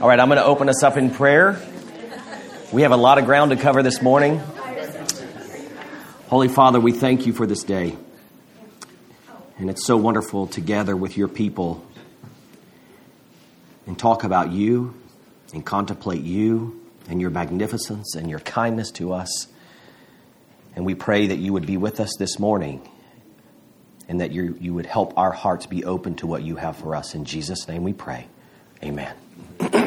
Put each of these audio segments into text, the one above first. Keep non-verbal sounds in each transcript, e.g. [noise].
All right, I'm going to open us up in prayer. We have a lot of ground to cover this morning. Holy Father, we thank you for this day. And it's so wonderful to gather with your people and talk about you and contemplate you and your magnificence and your kindness to us. And we pray that you would be with us this morning and that you, you would help our hearts be open to what you have for us. In Jesus' name we pray. Amen. [clears throat]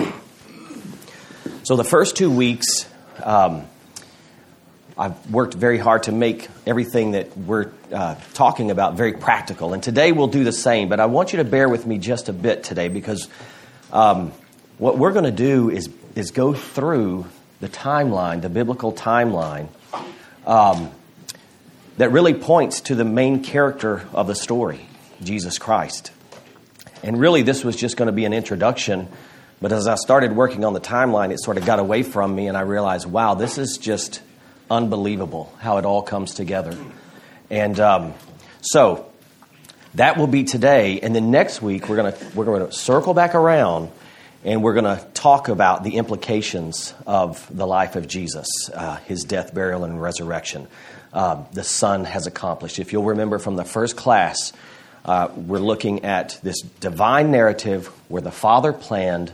so, the first two weeks, um, I've worked very hard to make everything that we're uh, talking about very practical. And today we'll do the same, but I want you to bear with me just a bit today because um, what we're going to do is, is go through the timeline, the biblical timeline. Um, that really points to the main character of the story, Jesus Christ. And really, this was just going to be an introduction, but as I started working on the timeline, it sort of got away from me, and I realized, wow, this is just unbelievable how it all comes together. And um, so, that will be today, and then next week we're going we're to circle back around, and we're going to talk about the implications of the life of Jesus, uh, his death, burial, and resurrection uh, the Son has accomplished. If you'll remember from the first class, uh, we're looking at this divine narrative where the Father planned,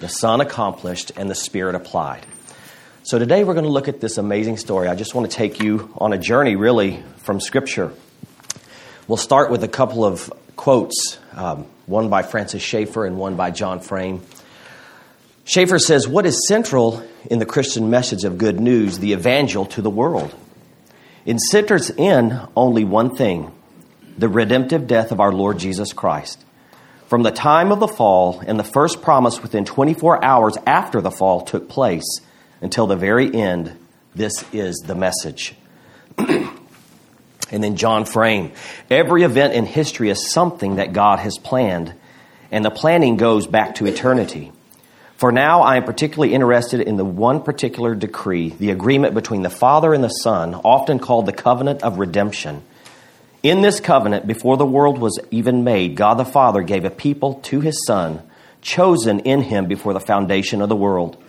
the Son accomplished, and the Spirit applied. So today we're going to look at this amazing story. I just want to take you on a journey, really, from Scripture. We'll start with a couple of quotes, um, one by Francis Schaeffer and one by John Frame. Schaeffer says, What is central in the Christian message of good news, the evangel to the world? It centers in only one thing the redemptive death of our Lord Jesus Christ. From the time of the fall and the first promise within 24 hours after the fall took place until the very end, this is the message. [clears throat] and then John Frame. Every event in history is something that God has planned, and the planning goes back to eternity. For now, I am particularly interested in the one particular decree, the agreement between the Father and the Son, often called the covenant of redemption. In this covenant, before the world was even made, God the Father gave a people to his Son, chosen in him before the foundation of the world.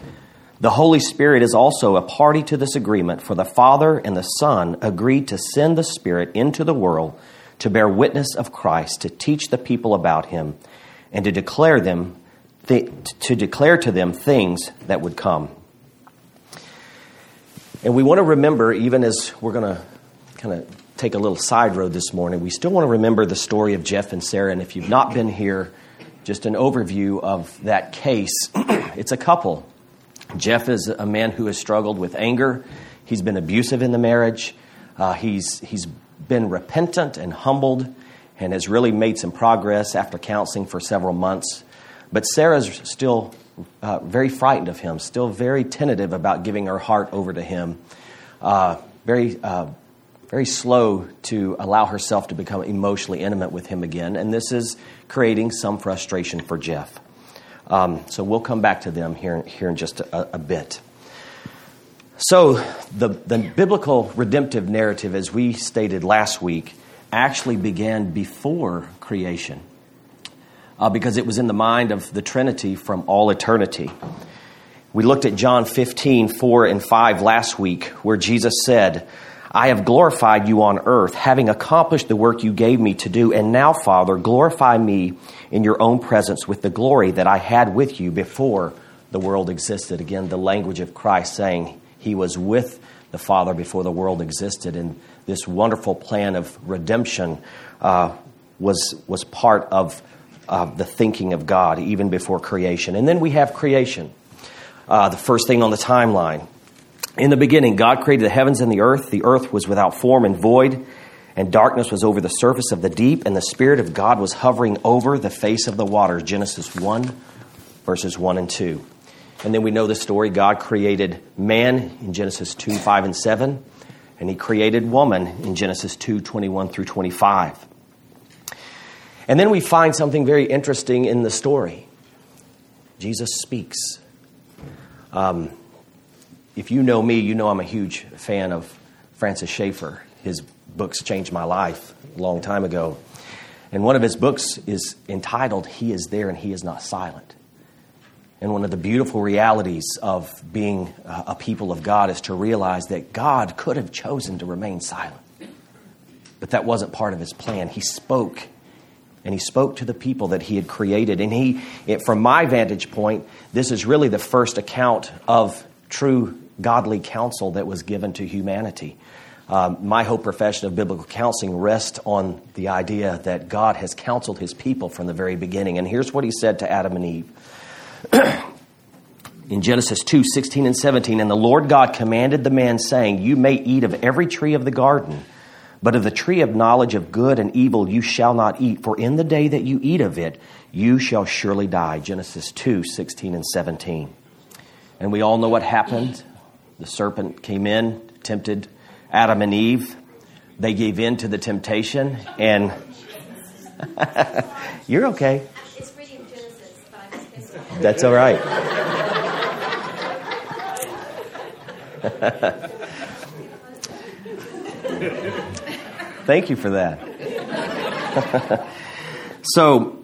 The Holy Spirit is also a party to this agreement, for the Father and the Son agreed to send the Spirit into the world to bear witness of Christ, to teach the people about him, and to declare them th- to declare to them things that would come. And we want to remember, even as we're going to kind of take a little side road this morning, we still want to remember the story of Jeff and Sarah. And if you've not been here, just an overview of that case. [clears throat] it's a couple. Jeff is a man who has struggled with anger. He's been abusive in the marriage. Uh, he's, he's been repentant and humbled and has really made some progress after counseling for several months. But Sarah's still uh, very frightened of him, still very tentative about giving her heart over to him, uh, very, uh, very slow to allow herself to become emotionally intimate with him again. And this is creating some frustration for Jeff. Um, so we'll come back to them here, here in just a, a bit. So, the, the biblical redemptive narrative, as we stated last week, actually began before creation uh, because it was in the mind of the Trinity from all eternity. We looked at John 15, 4 and 5 last week, where Jesus said, I have glorified you on earth, having accomplished the work you gave me to do. And now, Father, glorify me in your own presence with the glory that I had with you before the world existed. Again, the language of Christ saying he was with the Father before the world existed. And this wonderful plan of redemption uh, was, was part of uh, the thinking of God even before creation. And then we have creation, uh, the first thing on the timeline. In the beginning, God created the heavens and the earth. The earth was without form and void, and darkness was over the surface of the deep, and the Spirit of God was hovering over the face of the waters. Genesis 1, verses 1 and 2. And then we know the story God created man in Genesis 2, 5, and 7, and He created woman in Genesis 2, 21 through 25. And then we find something very interesting in the story Jesus speaks. Um, if you know me, you know I'm a huge fan of Francis Schaeffer. His books changed my life a long time ago. And one of his books is entitled He is There and He is Not Silent. And one of the beautiful realities of being a people of God is to realize that God could have chosen to remain silent. But that wasn't part of his plan. He spoke, and he spoke to the people that he had created. And he, it, from my vantage point, this is really the first account of true godly counsel that was given to humanity. Um, my whole profession of biblical counseling rests on the idea that God has counseled his people from the very beginning. And here's what he said to Adam and Eve. [clears throat] in Genesis 2 16 and 17. And the Lord God commanded the man, saying, You may eat of every tree of the garden, but of the tree of knowledge of good and evil you shall not eat, for in the day that you eat of it, you shall surely die. Genesis 2 16 and 17. And we all know what happened. The serpent came in, tempted Adam and Eve. They gave in to the temptation, and [laughs] you're okay. That's all right. [laughs] Thank you for that. [laughs] so,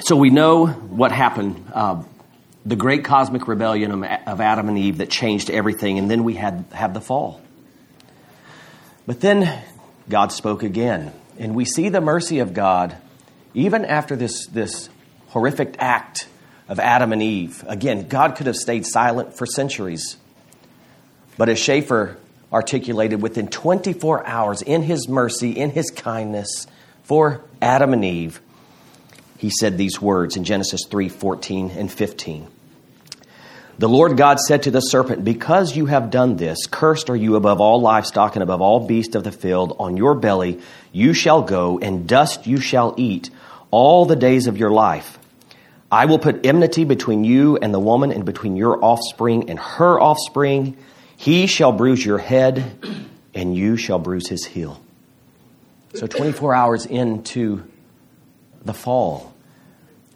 so we know what happened. Uh, the great cosmic rebellion of Adam and Eve that changed everything, and then we had have the fall. But then God spoke again, and we see the mercy of God even after this, this horrific act of Adam and Eve. Again, God could have stayed silent for centuries. But as Schaeffer articulated, within 24 hours, in his mercy, in his kindness for Adam and Eve, he said these words in Genesis 3 14 and 15. The Lord God said to the serpent, Because you have done this, cursed are you above all livestock and above all beasts of the field. On your belly you shall go, and dust you shall eat all the days of your life. I will put enmity between you and the woman, and between your offspring and her offspring. He shall bruise your head, and you shall bruise his heel. So, 24 hours into the fall,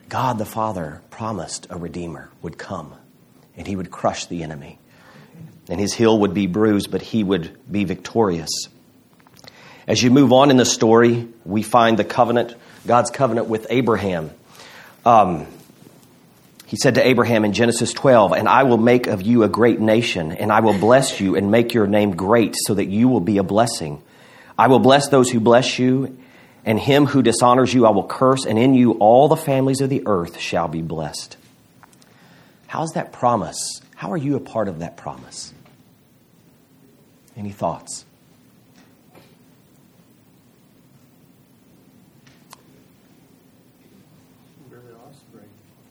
God the Father promised a Redeemer would come, and he would crush the enemy. And his heel would be bruised, but he would be victorious. As you move on in the story, we find the covenant, God's covenant with Abraham. Um, he said to Abraham in Genesis 12, And I will make of you a great nation, and I will bless you and make your name great, so that you will be a blessing. I will bless those who bless you, and him who dishonors you I will curse, and in you all the families of the earth shall be blessed. How's that promise? How are you a part of that promise? Any thoughts? We're the offspring.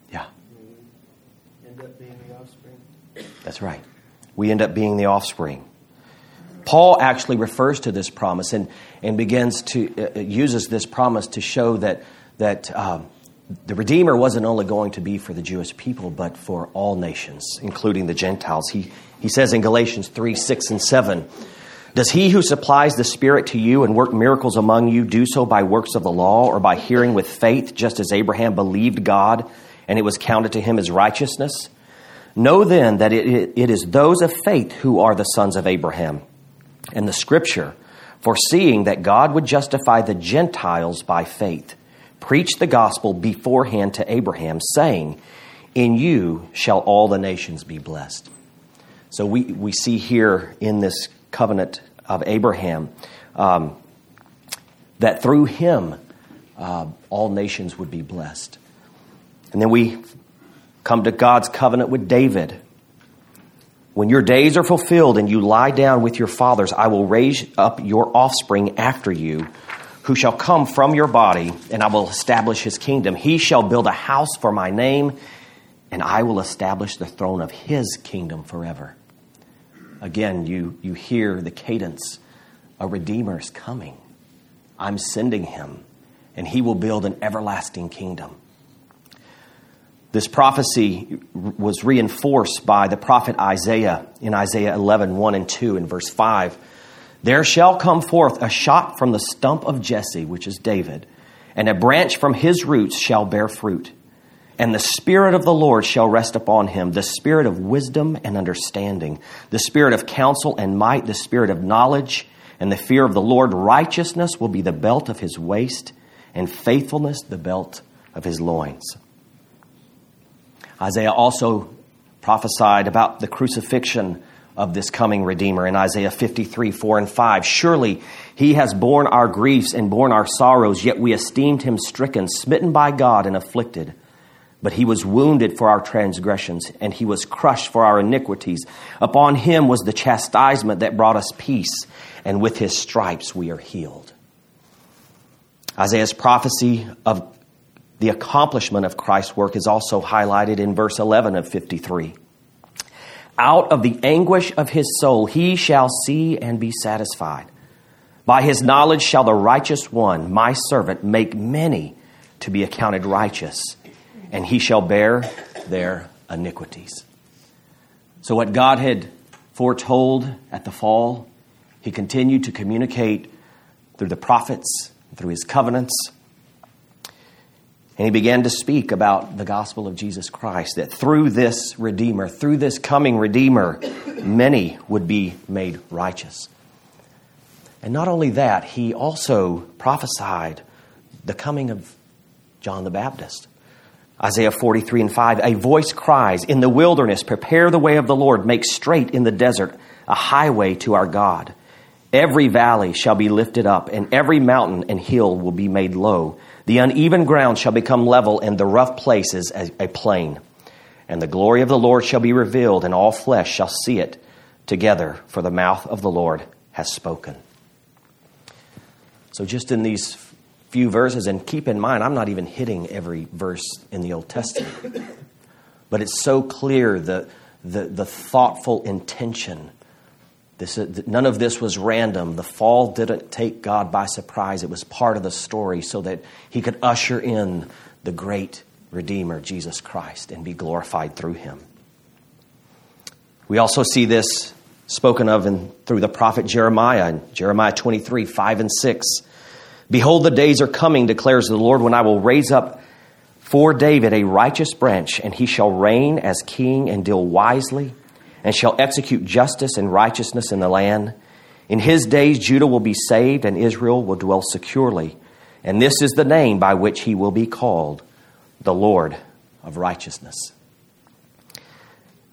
Yeah. We end up being the offspring. That's right. We end up being the offspring. Paul actually refers to this promise and, and begins to uh, uh, uses this promise to show that that um, the Redeemer wasn't only going to be for the Jewish people, but for all nations, including the Gentiles. He he says in Galatians three six and seven. Does he who supplies the Spirit to you and work miracles among you do so by works of the law or by hearing with faith, just as Abraham believed God and it was counted to him as righteousness? Know then that it, it is those of faith who are the sons of Abraham. And the scripture, foreseeing that God would justify the Gentiles by faith, preached the gospel beforehand to Abraham, saying, In you shall all the nations be blessed. So we, we see here in this covenant of Abraham um, that through him uh, all nations would be blessed. And then we come to God's covenant with David. When your days are fulfilled and you lie down with your fathers, I will raise up your offspring after you, who shall come from your body, and I will establish his kingdom. He shall build a house for my name, and I will establish the throne of his kingdom forever. Again, you, you hear the cadence a Redeemer is coming. I'm sending him, and he will build an everlasting kingdom. This prophecy was reinforced by the prophet Isaiah in Isaiah 11, 1 and 2 in verse 5. There shall come forth a shot from the stump of Jesse, which is David, and a branch from his roots shall bear fruit. And the Spirit of the Lord shall rest upon him the Spirit of wisdom and understanding, the Spirit of counsel and might, the Spirit of knowledge and the fear of the Lord. Righteousness will be the belt of his waist, and faithfulness the belt of his loins. Isaiah also prophesied about the crucifixion of this coming Redeemer in Isaiah 53, 4 and 5. Surely he has borne our griefs and borne our sorrows, yet we esteemed him stricken, smitten by God, and afflicted. But he was wounded for our transgressions, and he was crushed for our iniquities. Upon him was the chastisement that brought us peace, and with his stripes we are healed. Isaiah's prophecy of the accomplishment of Christ's work is also highlighted in verse 11 of 53. Out of the anguish of his soul he shall see and be satisfied. By his knowledge shall the righteous one, my servant, make many to be accounted righteous, and he shall bear their iniquities. So, what God had foretold at the fall, he continued to communicate through the prophets, through his covenants and he began to speak about the gospel of Jesus Christ, that through this Redeemer, through this coming Redeemer, many would be made righteous. And not only that, he also prophesied the coming of John the Baptist. Isaiah 43 and 5 A voice cries, In the wilderness, prepare the way of the Lord, make straight in the desert a highway to our God. Every valley shall be lifted up, and every mountain and hill will be made low the uneven ground shall become level, and the rough places a, a plain. And the glory of the Lord shall be revealed, and all flesh shall see it together, for the mouth of the Lord has spoken. So, just in these few verses, and keep in mind, I'm not even hitting every verse in the Old Testament, but it's so clear the, the, the thoughtful intention this, none of this was random. The fall didn't take God by surprise. It was part of the story so that he could usher in the great Redeemer, Jesus Christ, and be glorified through him. We also see this spoken of in, through the prophet Jeremiah in Jeremiah 23 5 and 6. Behold, the days are coming, declares the Lord, when I will raise up for David a righteous branch, and he shall reign as king and deal wisely and shall execute justice and righteousness in the land. In his days, Judah will be saved, and Israel will dwell securely. And this is the name by which he will be called the Lord of righteousness.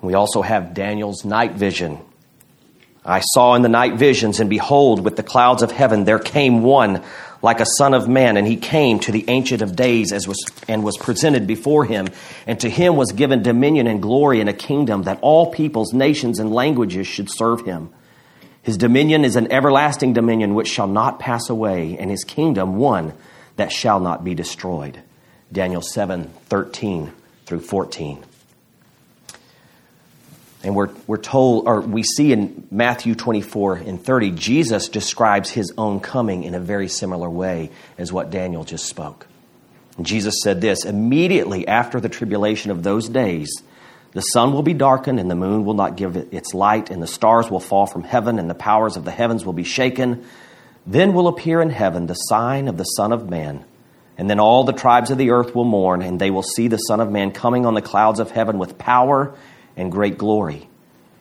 We also have Daniel's night vision. I saw in the night visions, and behold, with the clouds of heaven there came one like a son of man, and he came to the Ancient of Days as was, and was presented before him. And to him was given dominion and glory and a kingdom that all peoples, nations, and languages should serve him. His dominion is an everlasting dominion which shall not pass away, and his kingdom one that shall not be destroyed. Daniel 7 13 through 14. And we're, we're told, or we see in Matthew 24 and 30, Jesus describes his own coming in a very similar way as what Daniel just spoke. And Jesus said this immediately after the tribulation of those days, the sun will be darkened, and the moon will not give its light, and the stars will fall from heaven, and the powers of the heavens will be shaken. Then will appear in heaven the sign of the Son of Man. And then all the tribes of the earth will mourn, and they will see the Son of Man coming on the clouds of heaven with power and great glory.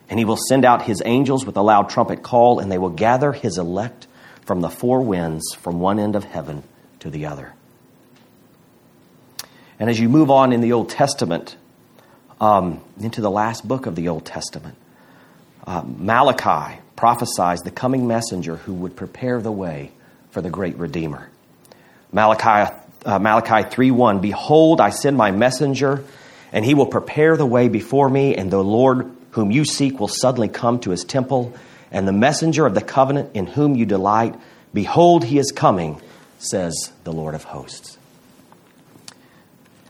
And he will send out his angels with a loud trumpet call, and they will gather his elect from the four winds, from one end of heaven to the other. And as you move on in the Old Testament, um, into the last book of the Old Testament, uh, Malachi prophesies the coming messenger who would prepare the way for the great Redeemer. Malachi, uh, Malachi 3 1 Behold, I send my messenger and he will prepare the way before me, and the Lord whom you seek will suddenly come to his temple, and the messenger of the covenant in whom you delight, behold, he is coming, says the Lord of hosts.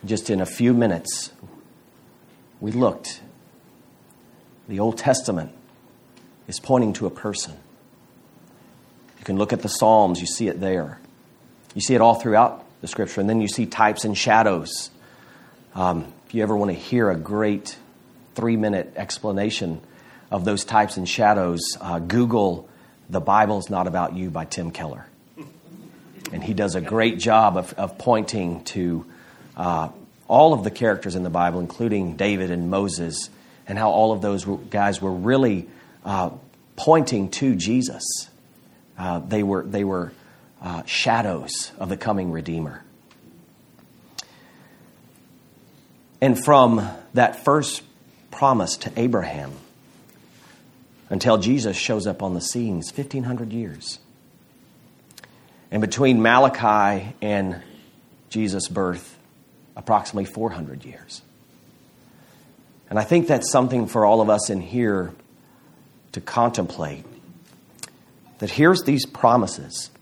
Just in a few minutes, we looked. The Old Testament is pointing to a person. You can look at the Psalms, you see it there. You see it all throughout the scripture, and then you see types and shadows. Um, if you ever want to hear a great three minute explanation of those types and shadows, uh, Google The Bible's Not About You by Tim Keller. And he does a great job of, of pointing to uh, all of the characters in the Bible, including David and Moses, and how all of those guys were really uh, pointing to Jesus. Uh, they were, they were uh, shadows of the coming Redeemer. And from that first promise to Abraham until Jesus shows up on the scenes, 1,500 years. And between Malachi and Jesus' birth, approximately 400 years. And I think that's something for all of us in here to contemplate. That here's these promises.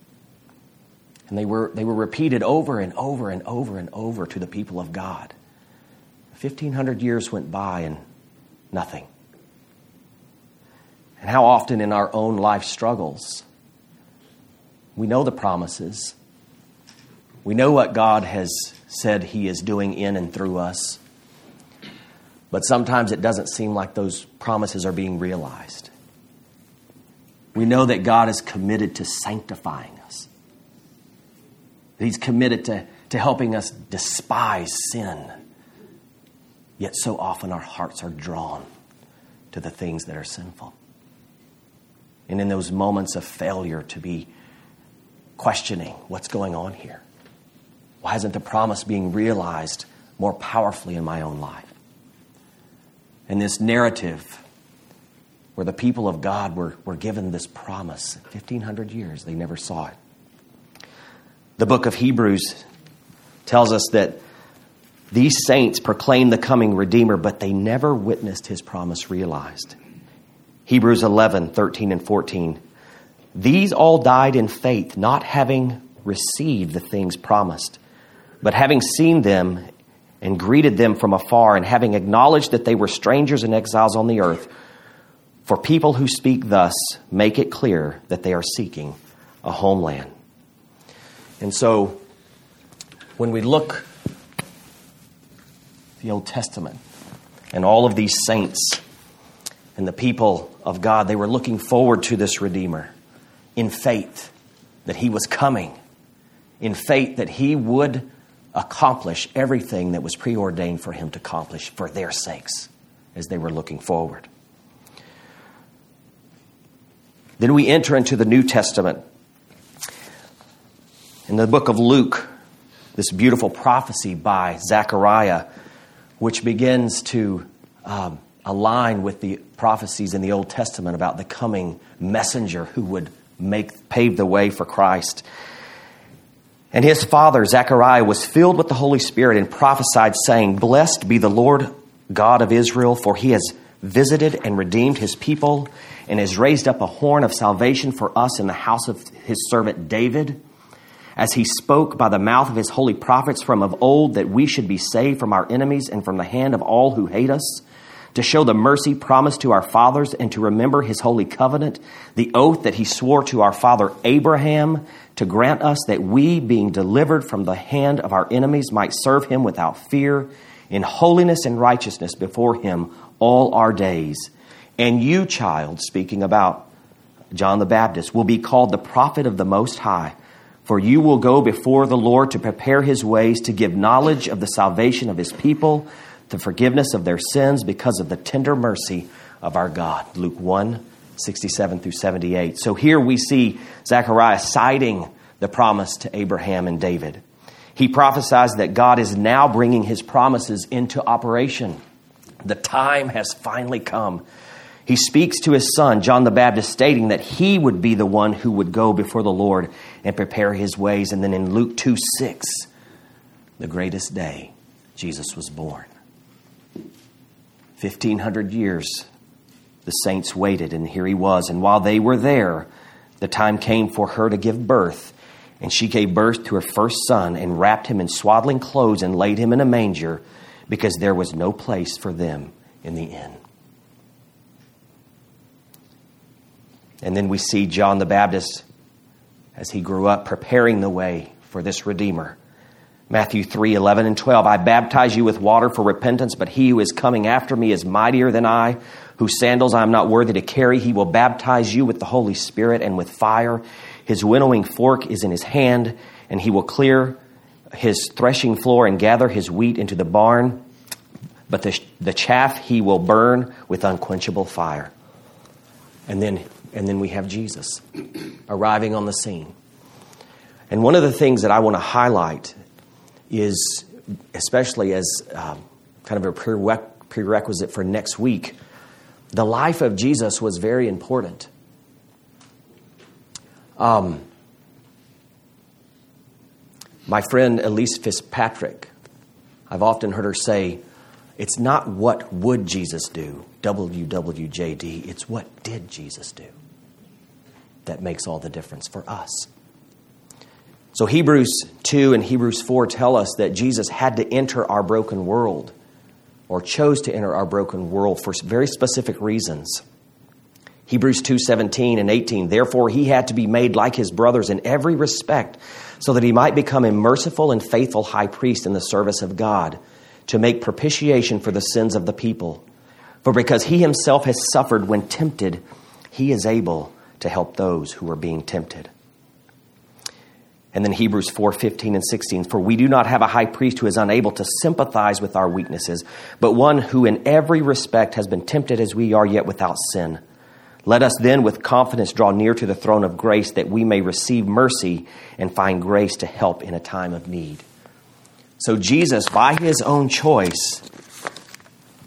And they were, they were repeated over and over and over and over to the people of God. 1,500 years went by and nothing. And how often in our own life struggles, we know the promises. We know what God has said He is doing in and through us. But sometimes it doesn't seem like those promises are being realized. We know that God is committed to sanctifying us, that He's committed to, to helping us despise sin. Yet so often our hearts are drawn to the things that are sinful. And in those moments of failure, to be questioning what's going on here. Why isn't the promise being realized more powerfully in my own life? And this narrative where the people of God were, were given this promise 1,500 years, they never saw it. The book of Hebrews tells us that these saints proclaimed the coming Redeemer, but they never witnessed his promise realized. Hebrews 11, 13, and 14. These all died in faith, not having received the things promised, but having seen them and greeted them from afar, and having acknowledged that they were strangers and exiles on the earth. For people who speak thus make it clear that they are seeking a homeland. And so, when we look the Old Testament and all of these saints and the people of God, they were looking forward to this Redeemer in faith that he was coming, in faith that he would accomplish everything that was preordained for him to accomplish for their sakes as they were looking forward. Then we enter into the New Testament. In the book of Luke, this beautiful prophecy by Zechariah, which begins to um, align with the prophecies in the Old Testament about the coming messenger who would make pave the way for Christ. And his father, Zechariah, was filled with the Holy Spirit and prophesied, saying, Blessed be the Lord God of Israel, for he has visited and redeemed his people and has raised up a horn of salvation for us in the house of his servant David, as he spoke by the mouth of his holy prophets from of old that we should be saved from our enemies and from the hand of all who hate us to show the mercy promised to our fathers and to remember his holy covenant, the oath that he swore to our father Abraham to grant us that we, being delivered from the hand of our enemies, might serve him without fear in holiness and righteousness before him all our days. And you, child, speaking about John the Baptist, will be called the prophet of the Most High. For you will go before the Lord to prepare his ways, to give knowledge of the salvation of his people the forgiveness of their sins because of the tender mercy of our God. Luke 1 67 through 78. So here we see Zechariah citing the promise to Abraham and David. He prophesies that God is now bringing his promises into operation. The time has finally come. He speaks to his son, John the Baptist, stating that he would be the one who would go before the Lord and prepare his ways. And then in Luke 2 6, the greatest day, Jesus was born. 1,500 years, the saints waited, and here he was. And while they were there, the time came for her to give birth. And she gave birth to her first son and wrapped him in swaddling clothes and laid him in a manger because there was no place for them in the inn. And then we see John the Baptist as he grew up preparing the way for this Redeemer. Matthew 3 11 and 12. I baptize you with water for repentance, but he who is coming after me is mightier than I, whose sandals I am not worthy to carry. He will baptize you with the Holy Spirit and with fire. His winnowing fork is in his hand, and he will clear his threshing floor and gather his wheat into the barn, but the, the chaff he will burn with unquenchable fire. And then, and then we have Jesus arriving on the scene. And one of the things that I want to highlight is, especially as um, kind of a prerequisite for next week. The life of Jesus was very important. Um, my friend Elyse Fitzpatrick, I've often heard her say, it's not what would Jesus do, WWJD, it's what did Jesus do that makes all the difference for us. So Hebrews 2 and Hebrews 4 tell us that Jesus had to enter our broken world or chose to enter our broken world for very specific reasons. Hebrews 2:17 and 18 Therefore he had to be made like his brothers in every respect so that he might become a merciful and faithful high priest in the service of God to make propitiation for the sins of the people. For because he himself has suffered when tempted, he is able to help those who are being tempted. And then Hebrews 4 15 and 16. For we do not have a high priest who is unable to sympathize with our weaknesses, but one who in every respect has been tempted as we are, yet without sin. Let us then with confidence draw near to the throne of grace that we may receive mercy and find grace to help in a time of need. So Jesus, by his own choice,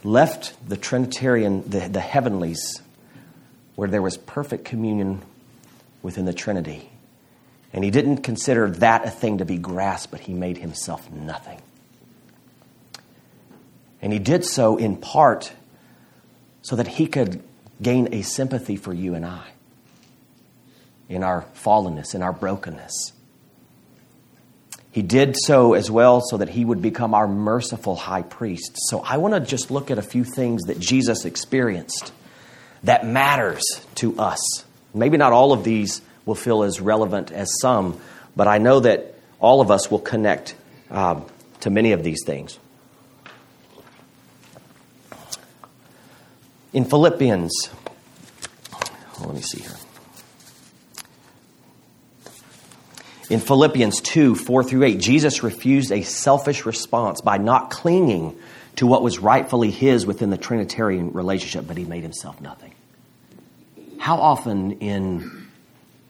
left the Trinitarian, the, the heavenlies, where there was perfect communion within the Trinity. And he didn't consider that a thing to be grasped, but he made himself nothing. And he did so in part so that he could gain a sympathy for you and I in our fallenness, in our brokenness. He did so as well so that he would become our merciful high priest. So I want to just look at a few things that Jesus experienced that matters to us. Maybe not all of these will feel as relevant as some, but I know that all of us will connect uh, to many of these things. In Philippians, let me see here. In Philippians 2 4 through 8, Jesus refused a selfish response by not clinging to what was rightfully his within the Trinitarian relationship, but he made himself nothing. How often in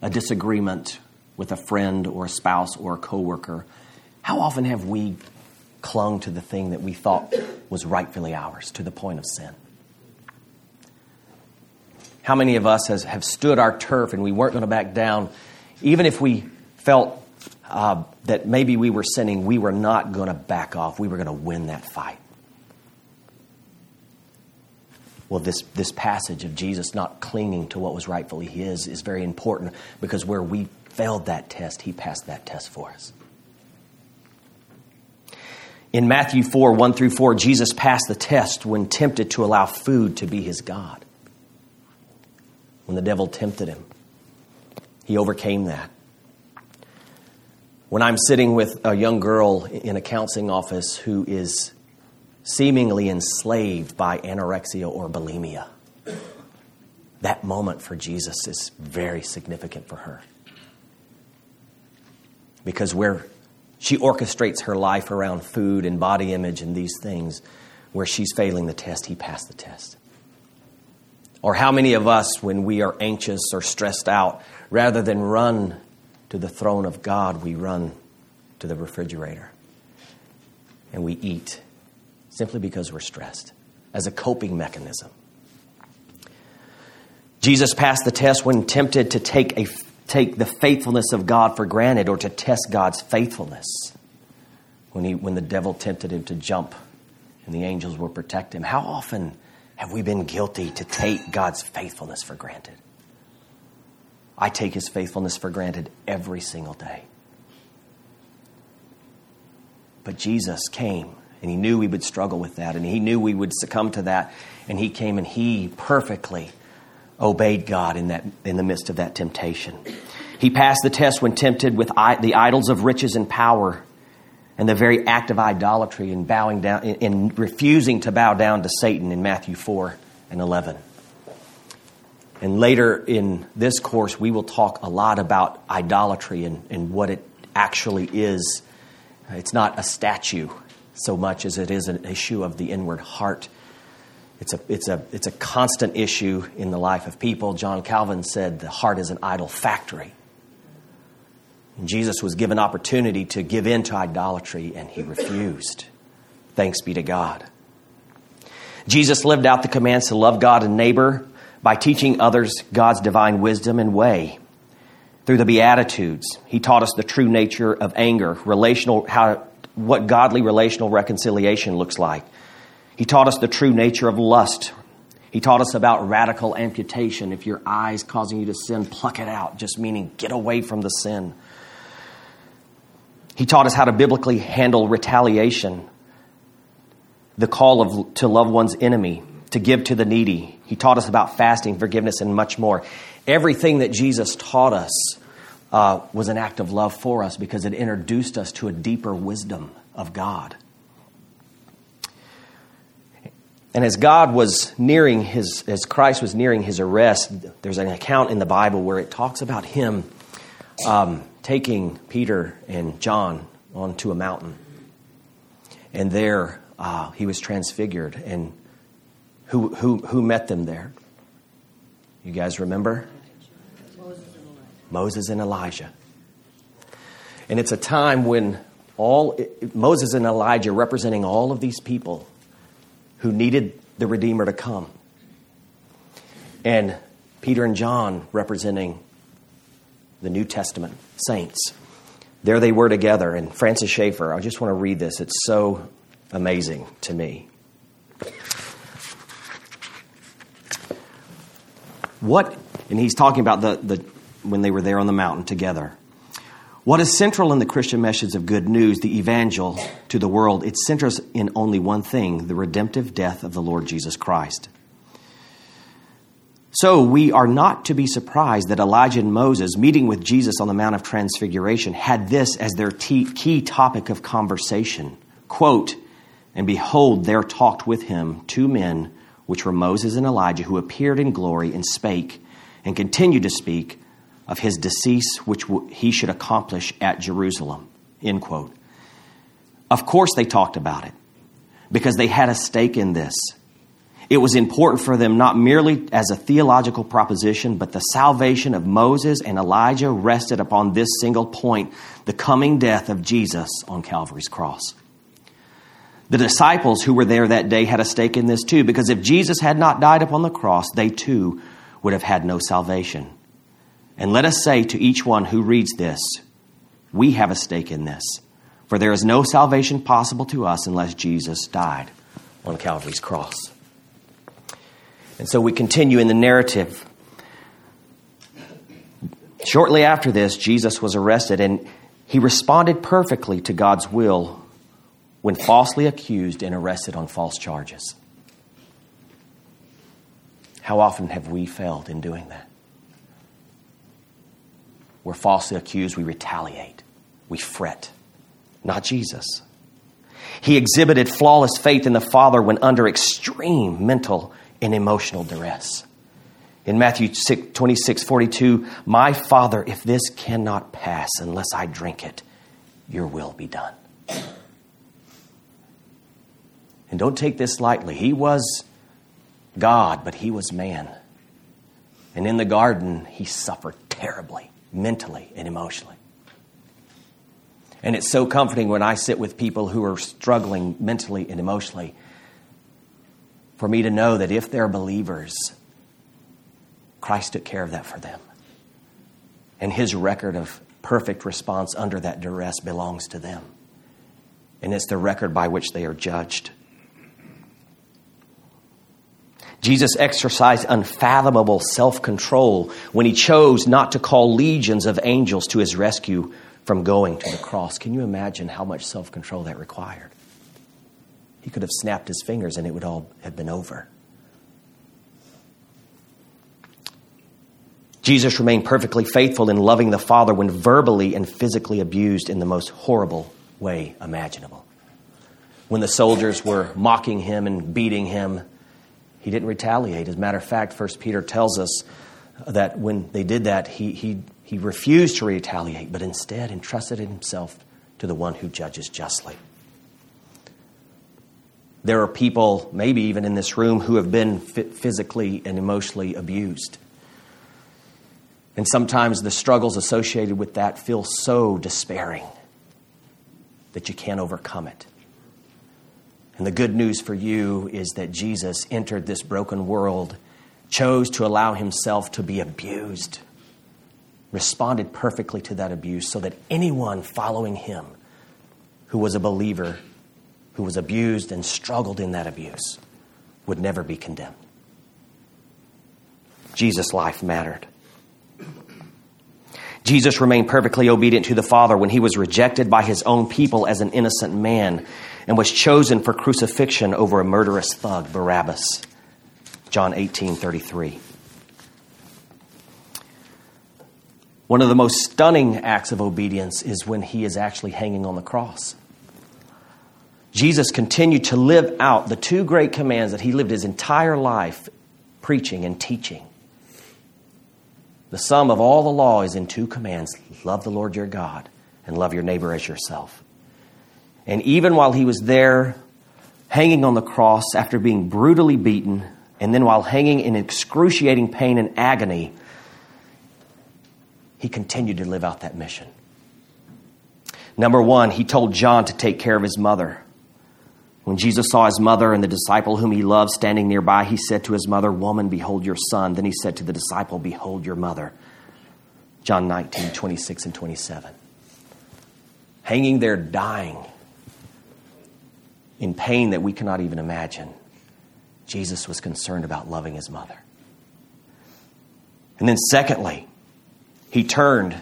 a disagreement with a friend or a spouse or a coworker, how often have we clung to the thing that we thought was rightfully ours to the point of sin? How many of us has, have stood our turf and we weren't going to back down, even if we felt uh, that maybe we were sinning, we were not going to back off. We were going to win that fight. Well, this, this passage of Jesus not clinging to what was rightfully his is very important because where we failed that test, he passed that test for us. In Matthew 4 1 through 4, Jesus passed the test when tempted to allow food to be his God when the devil tempted him. He overcame that. When I'm sitting with a young girl in a counseling office who is seemingly enslaved by anorexia or bulimia, that moment for Jesus is very significant for her. Because where she orchestrates her life around food and body image and these things, where she's failing the test, he passed the test. Or how many of us, when we are anxious or stressed out, rather than run to the throne of God, we run to the refrigerator and we eat simply because we're stressed as a coping mechanism. Jesus passed the test when tempted to take, a, take the faithfulness of God for granted or to test God's faithfulness. When, he, when the devil tempted him to jump and the angels will protect him. How often have we been guilty to take God's faithfulness for granted? I take his faithfulness for granted every single day. But Jesus came and he knew we would struggle with that and he knew we would succumb to that and he came and he perfectly obeyed God in that in the midst of that temptation. He passed the test when tempted with the idols of riches and power and the very act of idolatry and bowing down and refusing to bow down to Satan in Matthew 4 and 11. And later in this course, we will talk a lot about idolatry and, and what it actually is. It's not a statue so much as it is an issue of the inward heart. It's a, it's, a, it's a constant issue in the life of people. John Calvin said the heart is an idol factory. And Jesus was given opportunity to give in to idolatry, and he refused. Thanks be to God. Jesus lived out the commands to love God and neighbor by teaching others God's divine wisdom and way. Through the Beatitudes, he taught us the true nature of anger, relational, how, what godly relational reconciliation looks like. He taught us the true nature of lust. He taught us about radical amputation. If your eye's causing you to sin, pluck it out, just meaning get away from the sin. He taught us how to biblically handle retaliation, the call of, to love one's enemy, to give to the needy. He taught us about fasting, forgiveness, and much more. Everything that Jesus taught us uh, was an act of love for us because it introduced us to a deeper wisdom of God. And as God was nearing his, as Christ was nearing his arrest, there's an account in the Bible where it talks about him um, taking Peter and John onto a mountain. And there uh, he was transfigured. And who, who, who met them there? You guys remember? Moses and Elijah. And it's a time when all Moses and Elijah representing all of these people who needed the Redeemer to come. And Peter and John representing the New Testament saints. There they were together. And Francis Schaeffer, I just want to read this. It's so amazing to me. What, and he's talking about the, the when they were there on the mountain together. What is central in the Christian message of good news, the evangel to the world, it centers in only one thing the redemptive death of the Lord Jesus Christ. So we are not to be surprised that Elijah and Moses, meeting with Jesus on the Mount of Transfiguration, had this as their key topic of conversation. Quote, and behold, there talked with him two men, which were Moses and Elijah, who appeared in glory and spake, and continued to speak of his decease, which he should accomplish at Jerusalem. End quote. Of course, they talked about it because they had a stake in this. It was important for them not merely as a theological proposition, but the salvation of Moses and Elijah rested upon this single point the coming death of Jesus on Calvary's cross. The disciples who were there that day had a stake in this too, because if Jesus had not died upon the cross, they too would have had no salvation. And let us say to each one who reads this, we have a stake in this. For there is no salvation possible to us unless Jesus died on Calvary's cross. And so we continue in the narrative. Shortly after this, Jesus was arrested and he responded perfectly to God's will when falsely accused and arrested on false charges. How often have we failed in doing that? we're falsely accused, we retaliate, we fret. Not Jesus. He exhibited flawless faith in the Father when under extreme mental and emotional duress. In Matthew 6, 26 42, my Father, if this cannot pass unless I drink it, your will be done. And don't take this lightly. He was God, but he was man. And in the garden, he suffered terribly mentally and emotionally. And it's so comforting when I sit with people who are struggling mentally and emotionally for me to know that if they're believers, Christ took care of that for them. And his record of perfect response under that duress belongs to them. And it's the record by which they are judged. Jesus exercised unfathomable self control when he chose not to call legions of angels to his rescue from going to the cross. Can you imagine how much self control that required? He could have snapped his fingers and it would all have been over. Jesus remained perfectly faithful in loving the Father when verbally and physically abused in the most horrible way imaginable. When the soldiers were mocking him and beating him, he didn't retaliate. As a matter of fact, First Peter tells us that when they did that, he, he, he refused to retaliate, but instead entrusted himself to the one who judges justly. There are people, maybe even in this room, who have been physically and emotionally abused. And sometimes the struggles associated with that feel so despairing that you can't overcome it. And the good news for you is that Jesus entered this broken world, chose to allow himself to be abused, responded perfectly to that abuse so that anyone following him who was a believer, who was abused and struggled in that abuse, would never be condemned. Jesus' life mattered. Jesus remained perfectly obedient to the Father when he was rejected by his own people as an innocent man and was chosen for crucifixion over a murderous thug, Barabbas. John 18 33. One of the most stunning acts of obedience is when he is actually hanging on the cross. Jesus continued to live out the two great commands that he lived his entire life preaching and teaching. The sum of all the law is in two commands love the Lord your God and love your neighbor as yourself. And even while he was there, hanging on the cross after being brutally beaten, and then while hanging in excruciating pain and agony, he continued to live out that mission. Number one, he told John to take care of his mother. When Jesus saw his mother and the disciple whom he loved standing nearby, he said to his mother, Woman, behold your son. Then he said to the disciple, Behold your mother. John 19, 26 and 27. Hanging there dying in pain that we cannot even imagine, Jesus was concerned about loving his mother. And then, secondly, he turned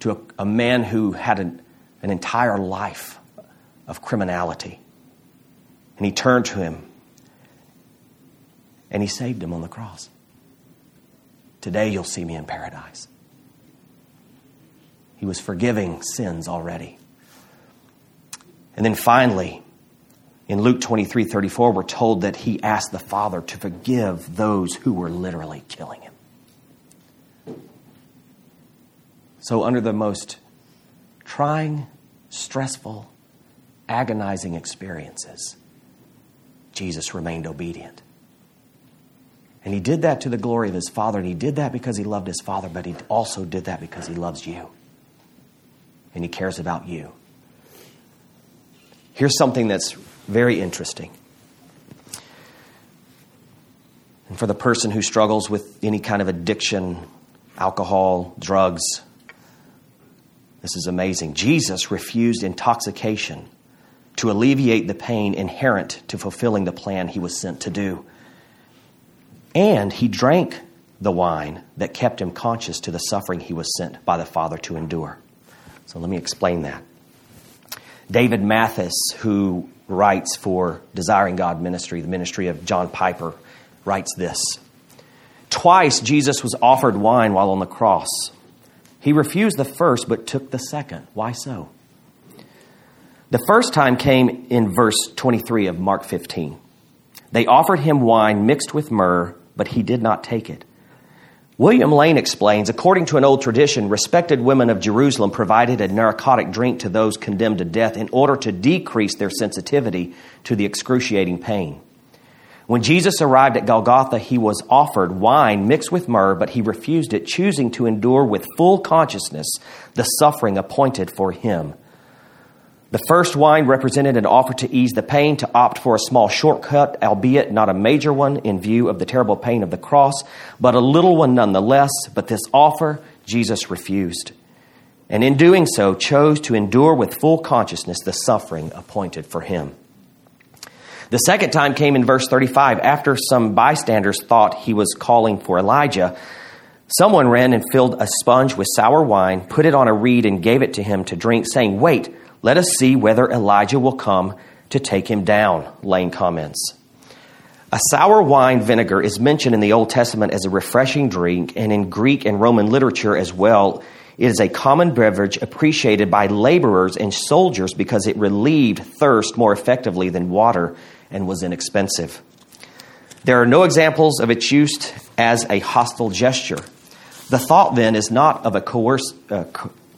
to a, a man who had an, an entire life of criminality. And he turned to him and he saved him on the cross. Today you'll see me in paradise. He was forgiving sins already. And then finally, in Luke 23 34, we're told that he asked the Father to forgive those who were literally killing him. So, under the most trying, stressful, agonizing experiences, Jesus remained obedient. And he did that to the glory of his Father, and he did that because he loved his Father, but he also did that because he loves you. And he cares about you. Here's something that's very interesting. And for the person who struggles with any kind of addiction, alcohol, drugs, this is amazing. Jesus refused intoxication to alleviate the pain inherent to fulfilling the plan he was sent to do. And he drank the wine that kept him conscious to the suffering he was sent by the Father to endure. So let me explain that. David Mathis, who writes for Desiring God Ministry, the ministry of John Piper, writes this Twice Jesus was offered wine while on the cross. He refused the first, but took the second. Why so? The first time came in verse 23 of Mark 15. They offered him wine mixed with myrrh, but he did not take it. William Lane explains according to an old tradition, respected women of Jerusalem provided a narcotic drink to those condemned to death in order to decrease their sensitivity to the excruciating pain. When Jesus arrived at Golgotha, he was offered wine mixed with myrrh, but he refused it, choosing to endure with full consciousness the suffering appointed for him. The first wine represented an offer to ease the pain, to opt for a small shortcut, albeit not a major one in view of the terrible pain of the cross, but a little one nonetheless. But this offer Jesus refused. And in doing so, chose to endure with full consciousness the suffering appointed for him. The second time came in verse 35 after some bystanders thought he was calling for Elijah. Someone ran and filled a sponge with sour wine, put it on a reed, and gave it to him to drink, saying, Wait let us see whether Elijah will come to take him down, Lane comments. A sour wine vinegar is mentioned in the Old Testament as a refreshing drink, and in Greek and Roman literature as well. It is a common beverage appreciated by laborers and soldiers because it relieved thirst more effectively than water and was inexpensive. There are no examples of its use as a hostile gesture. The thought then is not of a coerce, uh,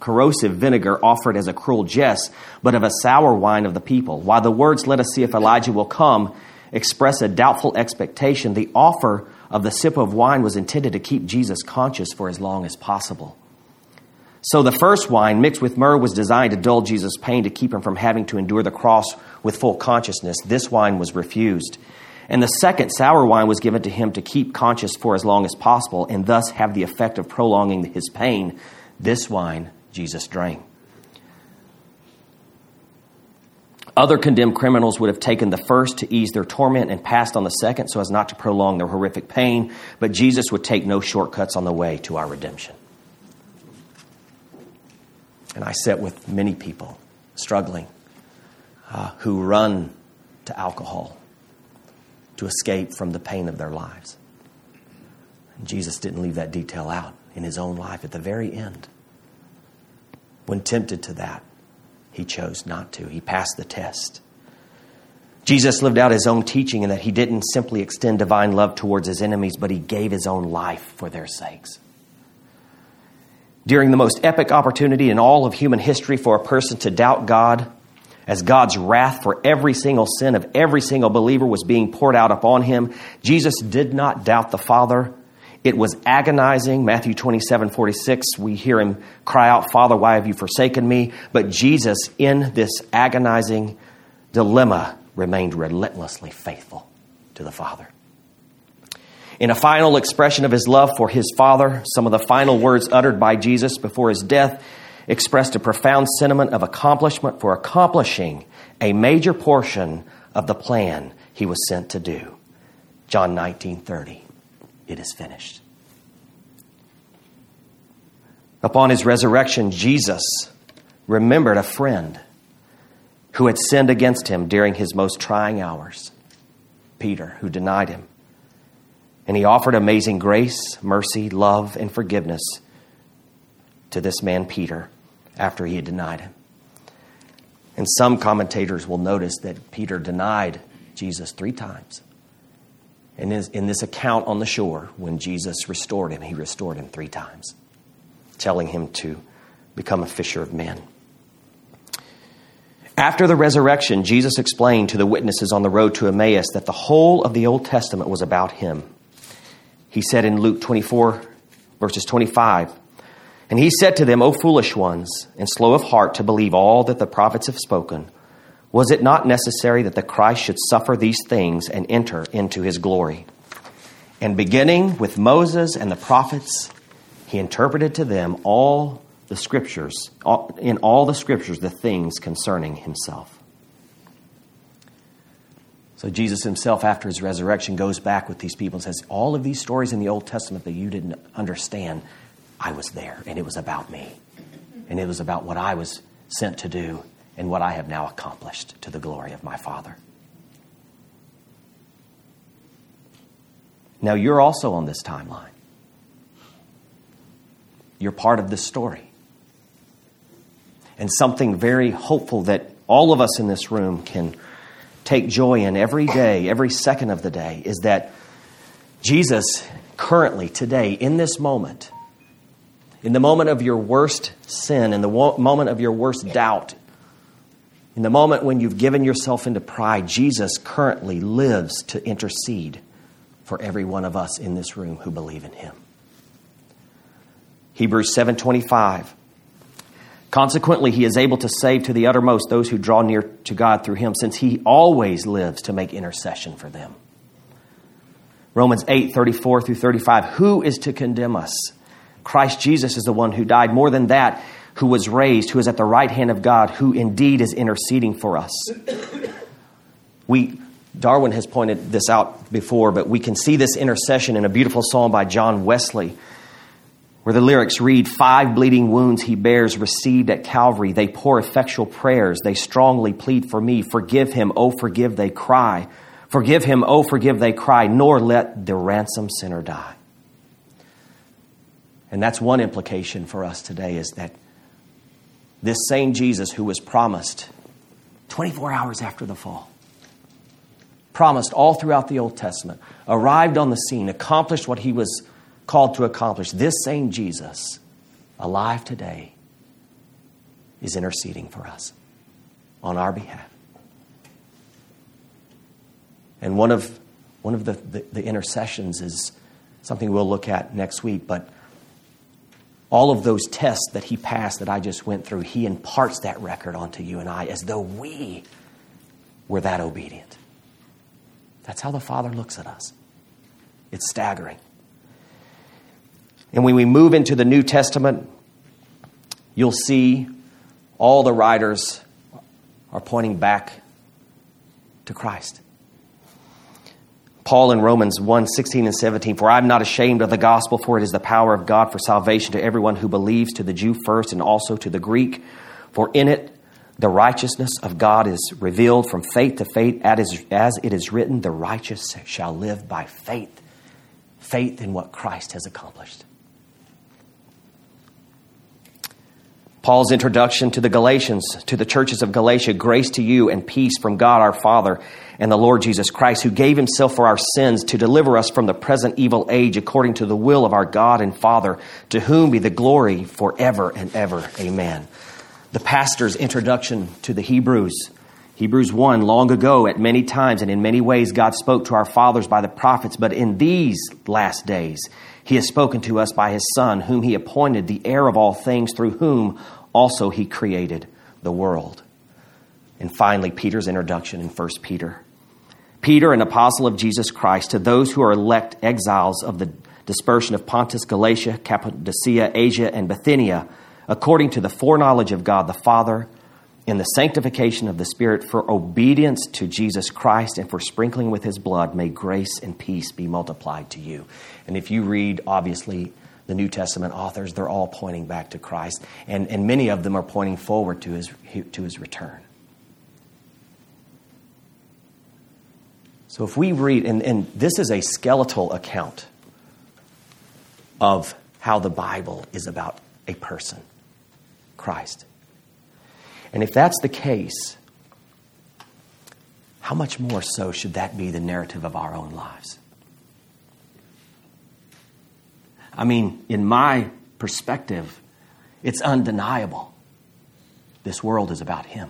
corrosive vinegar offered as a cruel jest, but of a sour wine of the people. While the words, let us see if Elijah will come, express a doubtful expectation, the offer of the sip of wine was intended to keep Jesus conscious for as long as possible. So the first wine, mixed with myrrh, was designed to dull Jesus' pain to keep him from having to endure the cross with full consciousness, this wine was refused. And the second sour wine was given to him to keep conscious for as long as possible and thus have the effect of prolonging his pain. This wine Jesus drank. Other condemned criminals would have taken the first to ease their torment and passed on the second so as not to prolong their horrific pain, but Jesus would take no shortcuts on the way to our redemption. And I sit with many people struggling uh, who run to alcohol to escape from the pain of their lives. And Jesus didn't leave that detail out in his own life at the very end. When tempted to that, he chose not to. He passed the test. Jesus lived out his own teaching in that he didn't simply extend divine love towards his enemies, but he gave his own life for their sakes. During the most epic opportunity in all of human history for a person to doubt God, as God's wrath for every single sin of every single believer was being poured out upon him, Jesus did not doubt the Father. It was agonizing. Matthew 27 46, we hear him cry out, Father, why have you forsaken me? But Jesus, in this agonizing dilemma, remained relentlessly faithful to the Father. In a final expression of his love for his Father, some of the final words uttered by Jesus before his death expressed a profound sentiment of accomplishment for accomplishing a major portion of the plan he was sent to do. John 19:30 It is finished. Upon his resurrection Jesus remembered a friend who had sinned against him during his most trying hours, Peter, who denied him. And he offered amazing grace, mercy, love, and forgiveness to this man, Peter, after he had denied him. And some commentators will notice that Peter denied Jesus three times. And in this account on the shore, when Jesus restored him, he restored him three times, telling him to become a fisher of men. After the resurrection, Jesus explained to the witnesses on the road to Emmaus that the whole of the Old Testament was about him. He said in Luke 24, verses 25, and he said to them, O foolish ones, and slow of heart to believe all that the prophets have spoken, was it not necessary that the Christ should suffer these things and enter into his glory? And beginning with Moses and the prophets, he interpreted to them all the scriptures, in all the scriptures, the things concerning himself. So Jesus himself, after his resurrection, goes back with these people and says, All of these stories in the Old Testament that you didn't understand, I was there, and it was about me. And it was about what I was sent to do and what I have now accomplished to the glory of my Father. Now, you're also on this timeline. You're part of this story. And something very hopeful that all of us in this room can take joy in every day, every second of the day, is that Jesus currently, today, in this moment, in the moment of your worst sin, in the moment of your worst doubt, in the moment when you've given yourself into pride, Jesus currently lives to intercede for every one of us in this room who believe in him. Hebrews 7:25 Consequently, he is able to save to the uttermost those who draw near to God through him, since he always lives to make intercession for them. Romans 8, 34 through 35. Who is to condemn us? Christ Jesus is the one who died. More than that, who was raised, who is at the right hand of God, who indeed is interceding for us. We, Darwin has pointed this out before, but we can see this intercession in a beautiful song by John Wesley, where the lyrics read Five bleeding wounds he bears, received at Calvary. They pour effectual prayers. They strongly plead for me. Forgive him, oh, forgive, they cry. Forgive him, oh, forgive, they cry, nor let the ransom sinner die. And that's one implication for us today is that this same Jesus who was promised 24 hours after the fall, promised all throughout the Old Testament, arrived on the scene, accomplished what he was called to accomplish. This same Jesus, alive today, is interceding for us on our behalf. And one of, one of the, the, the intercessions is something we'll look at next week, but all of those tests that he passed that I just went through, he imparts that record onto you and I as though we we're that obedient. That's how the Father looks at us. It's staggering. And when we move into the New Testament, you'll see all the writers are pointing back to Christ. Paul in Romans 1 16 and 17, For I'm not ashamed of the gospel, for it is the power of God for salvation to everyone who believes, to the Jew first, and also to the Greek. For in it the righteousness of God is revealed from faith to faith, as it is written, The righteous shall live by faith. Faith in what Christ has accomplished. Paul's introduction to the Galatians, to the churches of Galatia, grace to you and peace from God our Father and the Lord Jesus Christ, who gave himself for our sins to deliver us from the present evil age according to the will of our God and Father, to whom be the glory forever and ever. Amen. The pastor's introduction to the Hebrews. Hebrews 1 Long ago, at many times and in many ways, God spoke to our fathers by the prophets, but in these last days, he has spoken to us by his Son, whom he appointed the heir of all things, through whom also he created the world. And finally, Peter's introduction in 1 Peter. Peter, an apostle of Jesus Christ, to those who are elect exiles of the dispersion of Pontus, Galatia, Cappadocia, Asia, and Bithynia, according to the foreknowledge of God the Father, in the sanctification of the Spirit, for obedience to Jesus Christ and for sprinkling with his blood, may grace and peace be multiplied to you. And if you read, obviously, the New Testament authors, they're all pointing back to Christ. And, and many of them are pointing forward to his, to his return. So if we read, and, and this is a skeletal account of how the Bible is about a person, Christ. And if that's the case, how much more so should that be the narrative of our own lives? I mean, in my perspective, it's undeniable. This world is about Him.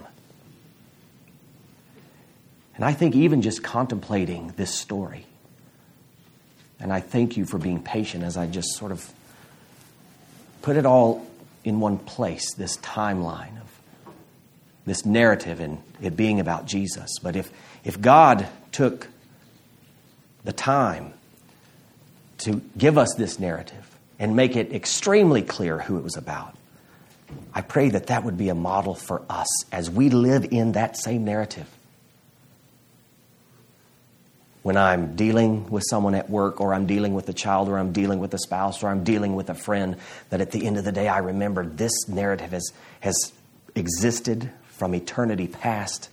And I think even just contemplating this story, and I thank you for being patient as I just sort of put it all in one place this timeline of this narrative and it being about Jesus. But if, if God took the time to give us this narrative and make it extremely clear who it was about. I pray that that would be a model for us as we live in that same narrative. When I'm dealing with someone at work, or I'm dealing with a child, or I'm dealing with a spouse, or I'm dealing with a friend, that at the end of the day I remember this narrative has, has existed from eternity past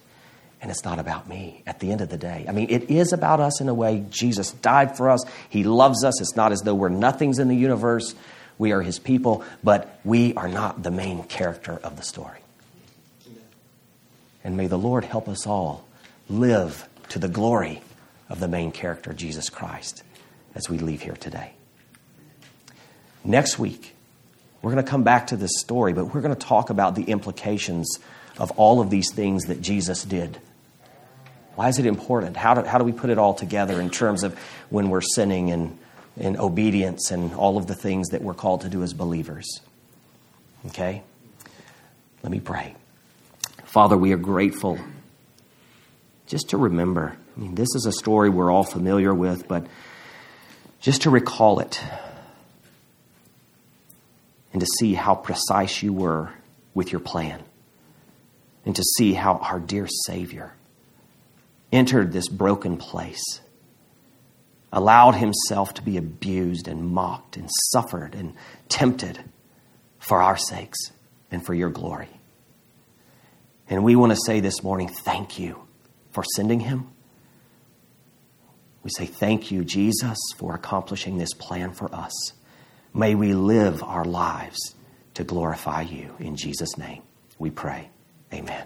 and it's not about me at the end of the day. I mean, it is about us in a way. Jesus died for us, He loves us. It's not as though we're nothings in the universe. We are His people, but we are not the main character of the story. And may the Lord help us all live to the glory of the main character, Jesus Christ, as we leave here today. Next week, we're going to come back to this story, but we're going to talk about the implications of all of these things that Jesus did why is it important? How do, how do we put it all together in terms of when we're sinning and, and obedience and all of the things that we're called to do as believers? Okay? Let me pray. Father, we are grateful just to remember. I mean, this is a story we're all familiar with, but just to recall it and to see how precise you were with your plan and to see how our dear Savior entered this broken place, allowed himself to be abused and mocked and suffered and tempted for our sakes and for your glory. And we want to say this morning, thank you for sending him. We say, Thank you, Jesus, for accomplishing this plan for us. May we live our lives to glorify you. In Jesus' name, we pray. Amen.